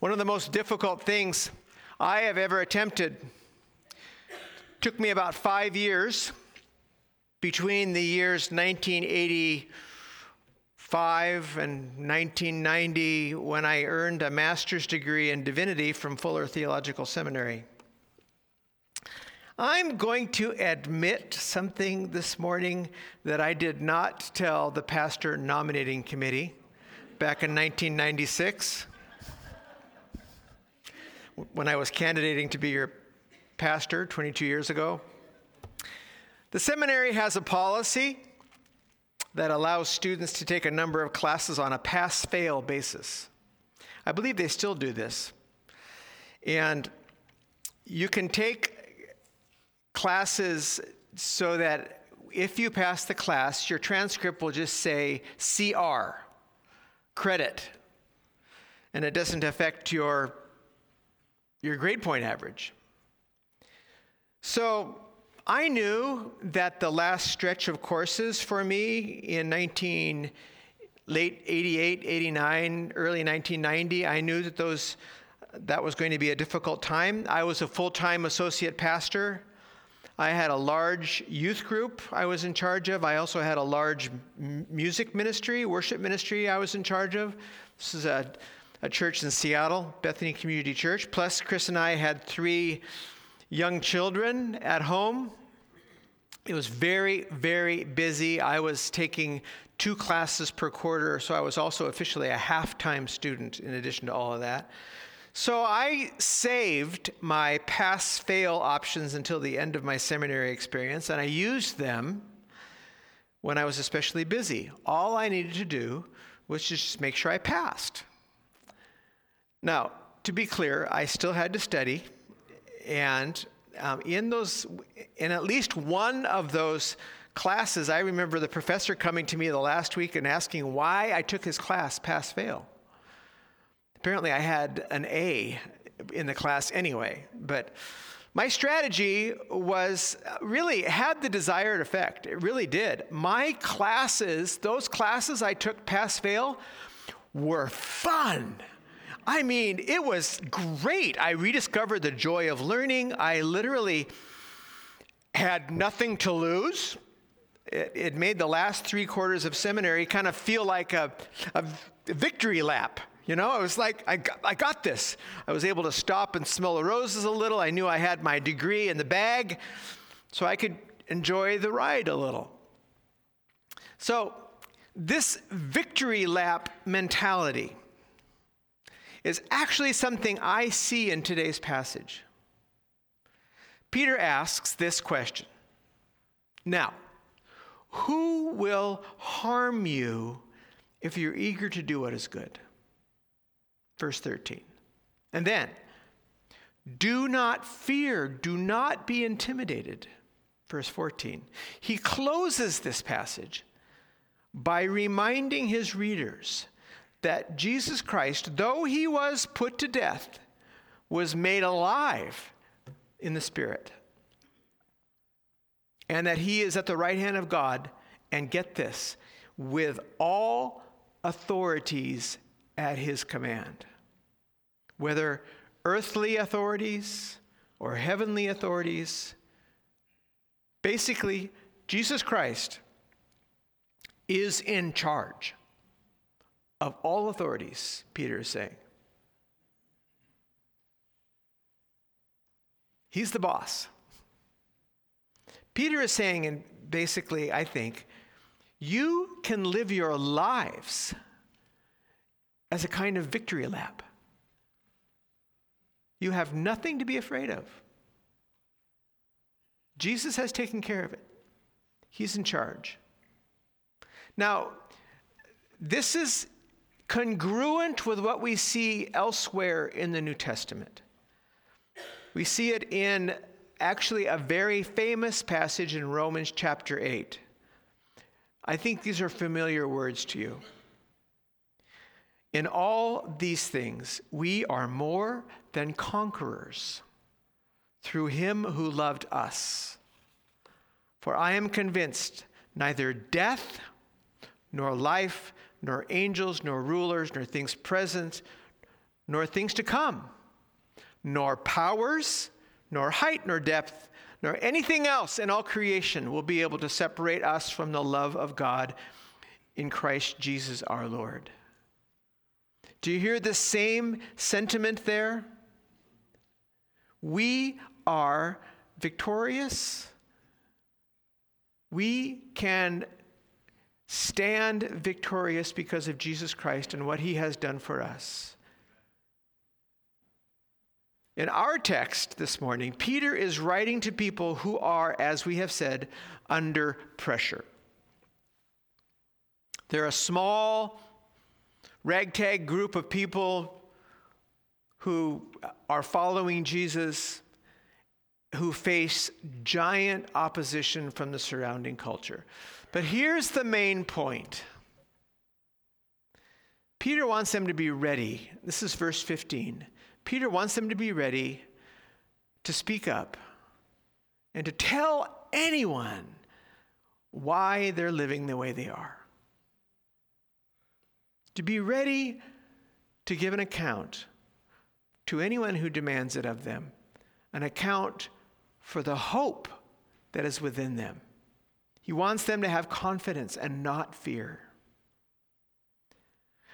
One of the most difficult things I have ever attempted took me about five years between the years 1985 and 1990 when I earned a master's degree in divinity from Fuller Theological Seminary. I'm going to admit something this morning that I did not tell the pastor nominating committee back in 1996 when I was candidating to be your pastor 22 years ago. The seminary has a policy that allows students to take a number of classes on a pass fail basis. I believe they still do this. And you can take classes so that if you pass the class, your transcript will just say CR, credit, and it doesn't affect your, your grade point average. So I knew that the last stretch of courses for me in 19 late 88, 89, early 1990, I knew that those that was going to be a difficult time. I was a full-time associate pastor I had a large youth group I was in charge of. I also had a large music ministry, worship ministry I was in charge of. This is a, a church in Seattle, Bethany Community Church. Plus, Chris and I had three young children at home. It was very, very busy. I was taking two classes per quarter, so I was also officially a half time student in addition to all of that. So I saved my pass fail options until the end of my seminary experience, and I used them when I was especially busy. All I needed to do was just make sure I passed. Now, to be clear, I still had to study, and um, in those, in at least one of those classes, I remember the professor coming to me the last week and asking why I took his class pass fail. Apparently, I had an A in the class anyway, but my strategy was really had the desired effect. It really did. My classes, those classes I took pass fail, were fun. I mean, it was great. I rediscovered the joy of learning. I literally had nothing to lose. It, it made the last three quarters of seminary kind of feel like a, a victory lap. You know, it was like, I got, I got this. I was able to stop and smell the roses a little. I knew I had my degree in the bag, so I could enjoy the ride a little. So, this victory lap mentality is actually something I see in today's passage. Peter asks this question Now, who will harm you if you're eager to do what is good? Verse 13. And then, do not fear, do not be intimidated. Verse 14. He closes this passage by reminding his readers that Jesus Christ, though he was put to death, was made alive in the Spirit. And that he is at the right hand of God, and get this, with all authorities at his command. Whether earthly authorities or heavenly authorities, basically, Jesus Christ is in charge of all authorities, Peter is saying. He's the boss. Peter is saying, and basically, I think, you can live your lives as a kind of victory lap. You have nothing to be afraid of. Jesus has taken care of it, He's in charge. Now, this is congruent with what we see elsewhere in the New Testament. We see it in actually a very famous passage in Romans chapter 8. I think these are familiar words to you. In all these things, we are more than conquerors through him who loved us. For I am convinced neither death, nor life, nor angels, nor rulers, nor things present, nor things to come, nor powers, nor height, nor depth, nor anything else in all creation will be able to separate us from the love of God in Christ Jesus our Lord. Do you hear the same sentiment there? We are victorious. We can stand victorious because of Jesus Christ and what he has done for us. In our text this morning, Peter is writing to people who are, as we have said, under pressure. They're a small, ragtag group of people who are following Jesus who face giant opposition from the surrounding culture. But here's the main point Peter wants them to be ready. This is verse 15. Peter wants them to be ready to speak up and to tell anyone why they're living the way they are. To be ready to give an account to anyone who demands it of them, an account for the hope that is within them. He wants them to have confidence and not fear.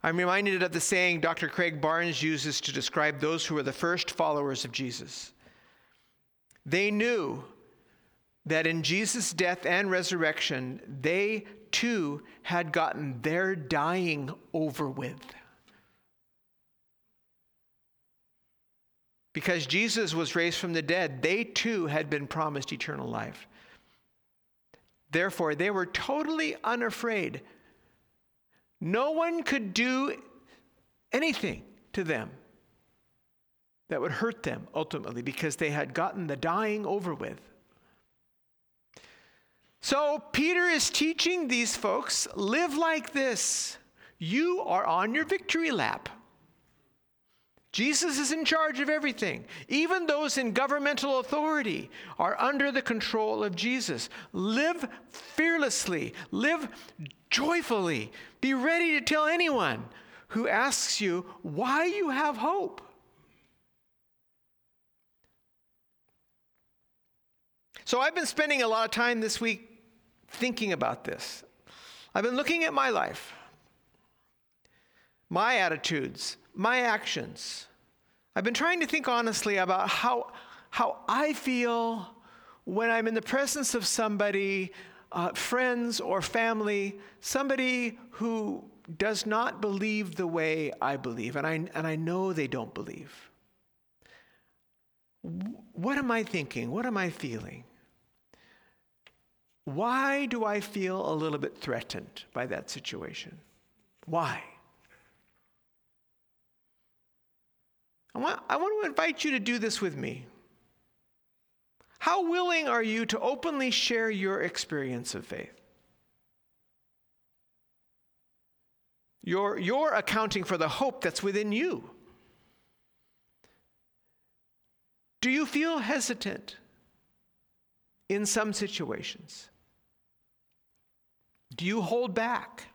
I'm reminded of the saying Dr. Craig Barnes uses to describe those who were the first followers of Jesus. They knew that in Jesus' death and resurrection, they too had gotten their dying over with. Because Jesus was raised from the dead, they too had been promised eternal life. Therefore, they were totally unafraid. No one could do anything to them that would hurt them ultimately because they had gotten the dying over with. So, Peter is teaching these folks live like this. You are on your victory lap. Jesus is in charge of everything. Even those in governmental authority are under the control of Jesus. Live fearlessly, live joyfully. Be ready to tell anyone who asks you why you have hope. So, I've been spending a lot of time this week thinking about this. I've been looking at my life, my attitudes, my actions. I've been trying to think honestly about how, how I feel when I'm in the presence of somebody, uh, friends or family, somebody who does not believe the way I believe, and I, and I know they don't believe. What am I thinking? What am I feeling? Why do I feel a little bit threatened by that situation? Why? I want, I want to invite you to do this with me. How willing are you to openly share your experience of faith? You're, you're accounting for the hope that's within you. Do you feel hesitant in some situations? Do you hold back?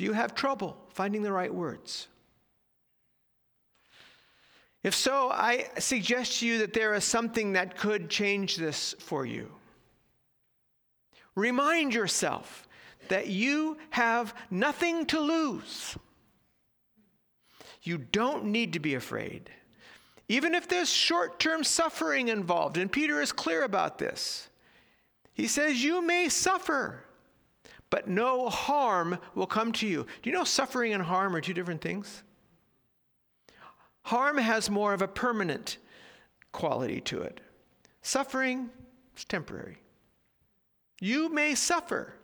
Do you have trouble finding the right words? If so, I suggest to you that there is something that could change this for you. Remind yourself that you have nothing to lose. You don't need to be afraid. Even if there's short term suffering involved, and Peter is clear about this, he says, You may suffer but no harm will come to you. Do you know suffering and harm are two different things? Harm has more of a permanent quality to it. Suffering is temporary. You may suffer,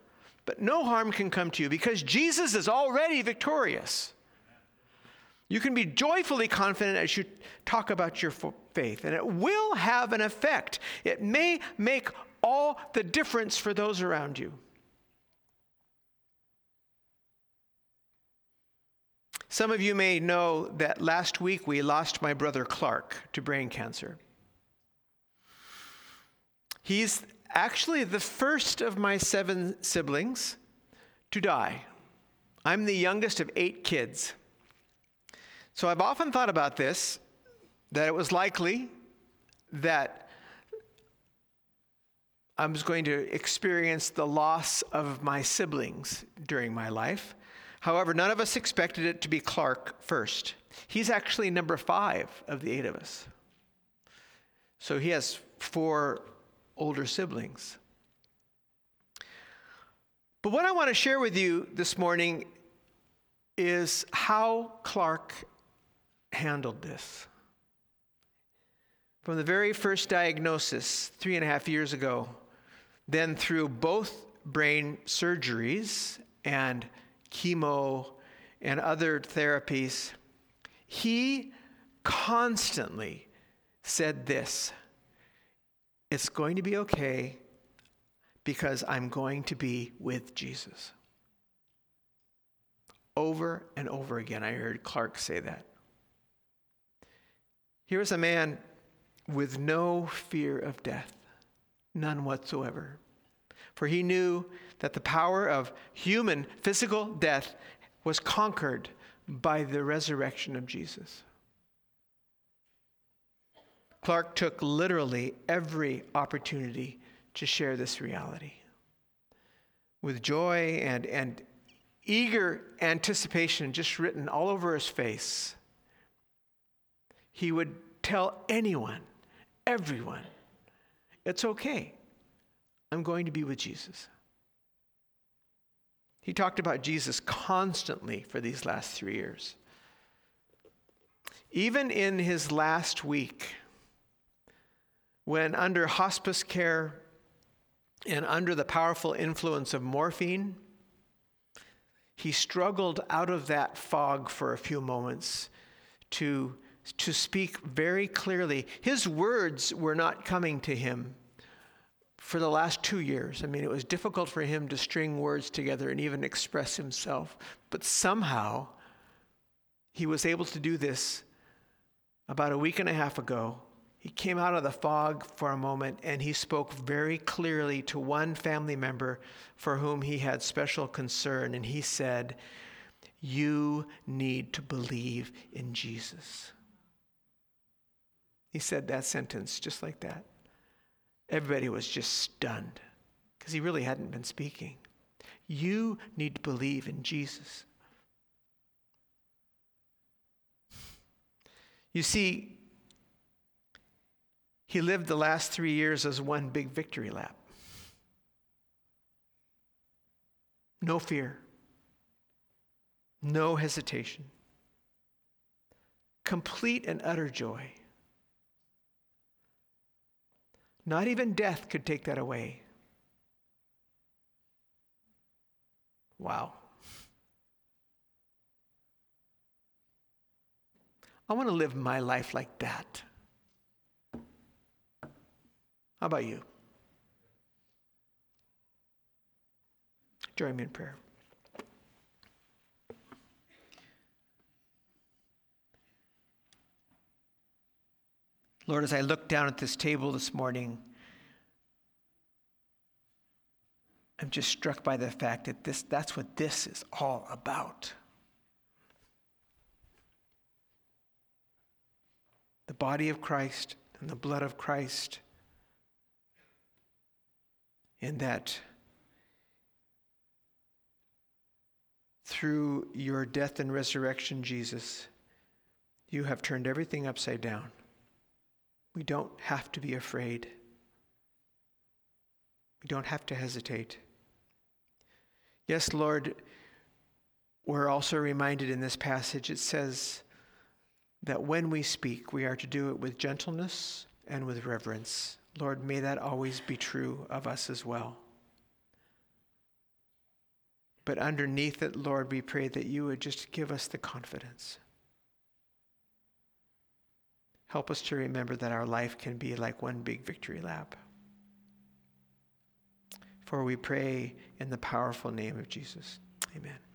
but no harm can come to you because Jesus is already victorious. You can be joyfully confident as you talk about your faith, and it will have an effect. It may make all the difference for those around you. Some of you may know that last week we lost my brother Clark to brain cancer. He's actually the first of my seven siblings to die I'm the youngest of eight kids. So I've often thought about this that it was likely that I was going to experience the loss of my siblings during my life. However, none of us expected it to be Clark first. He's actually number five of the eight of us. So he has four older siblings. But what I want to share with you this morning is how Clark handled this. From the very first diagnosis three and a half years ago, then through both brain surgeries and chemo and other therapies, he constantly said this It's going to be okay because I'm going to be with Jesus. Over and over again, I heard Clark say that. Here is a man with no fear of death, none whatsoever. For he knew that the power of human physical death was conquered by the resurrection of Jesus. Clark took literally every opportunity to share this reality. With joy and, and eager anticipation just written all over his face, he would tell anyone, everyone, it's okay. I'm going to be with Jesus. He talked about Jesus constantly for these last three years. Even in his last week, when under hospice care and under the powerful influence of morphine, he struggled out of that fog for a few moments to, to speak very clearly. His words were not coming to him for the last two years. I mean, it was difficult for him to string words together and even express himself. But somehow, he was able to do this about a week and a half ago he came out of the fog for a moment and he spoke very clearly to one family member for whom he had special concern. And he said, You need to believe in Jesus. He said that sentence just like that. Everybody was just stunned because he really hadn't been speaking. You need to believe in Jesus. You see, he lived the last three years as one big victory lap. No fear, no hesitation, complete and utter joy. Not even death could take that away. Wow. I want to live my life like that. How about you? Join me in prayer. Lord, as I look down at this table this morning, I'm just struck by the fact that this, that's what this is all about. The body of Christ and the blood of Christ in that through your death and resurrection, Jesus, you have turned everything upside down. We don't have to be afraid. We don't have to hesitate. Yes, Lord, we're also reminded in this passage, it says that when we speak, we are to do it with gentleness and with reverence. Lord, may that always be true of us as well. But underneath it, Lord, we pray that you would just give us the confidence. Help us to remember that our life can be like one big victory lap. For we pray in the powerful name of Jesus. Amen.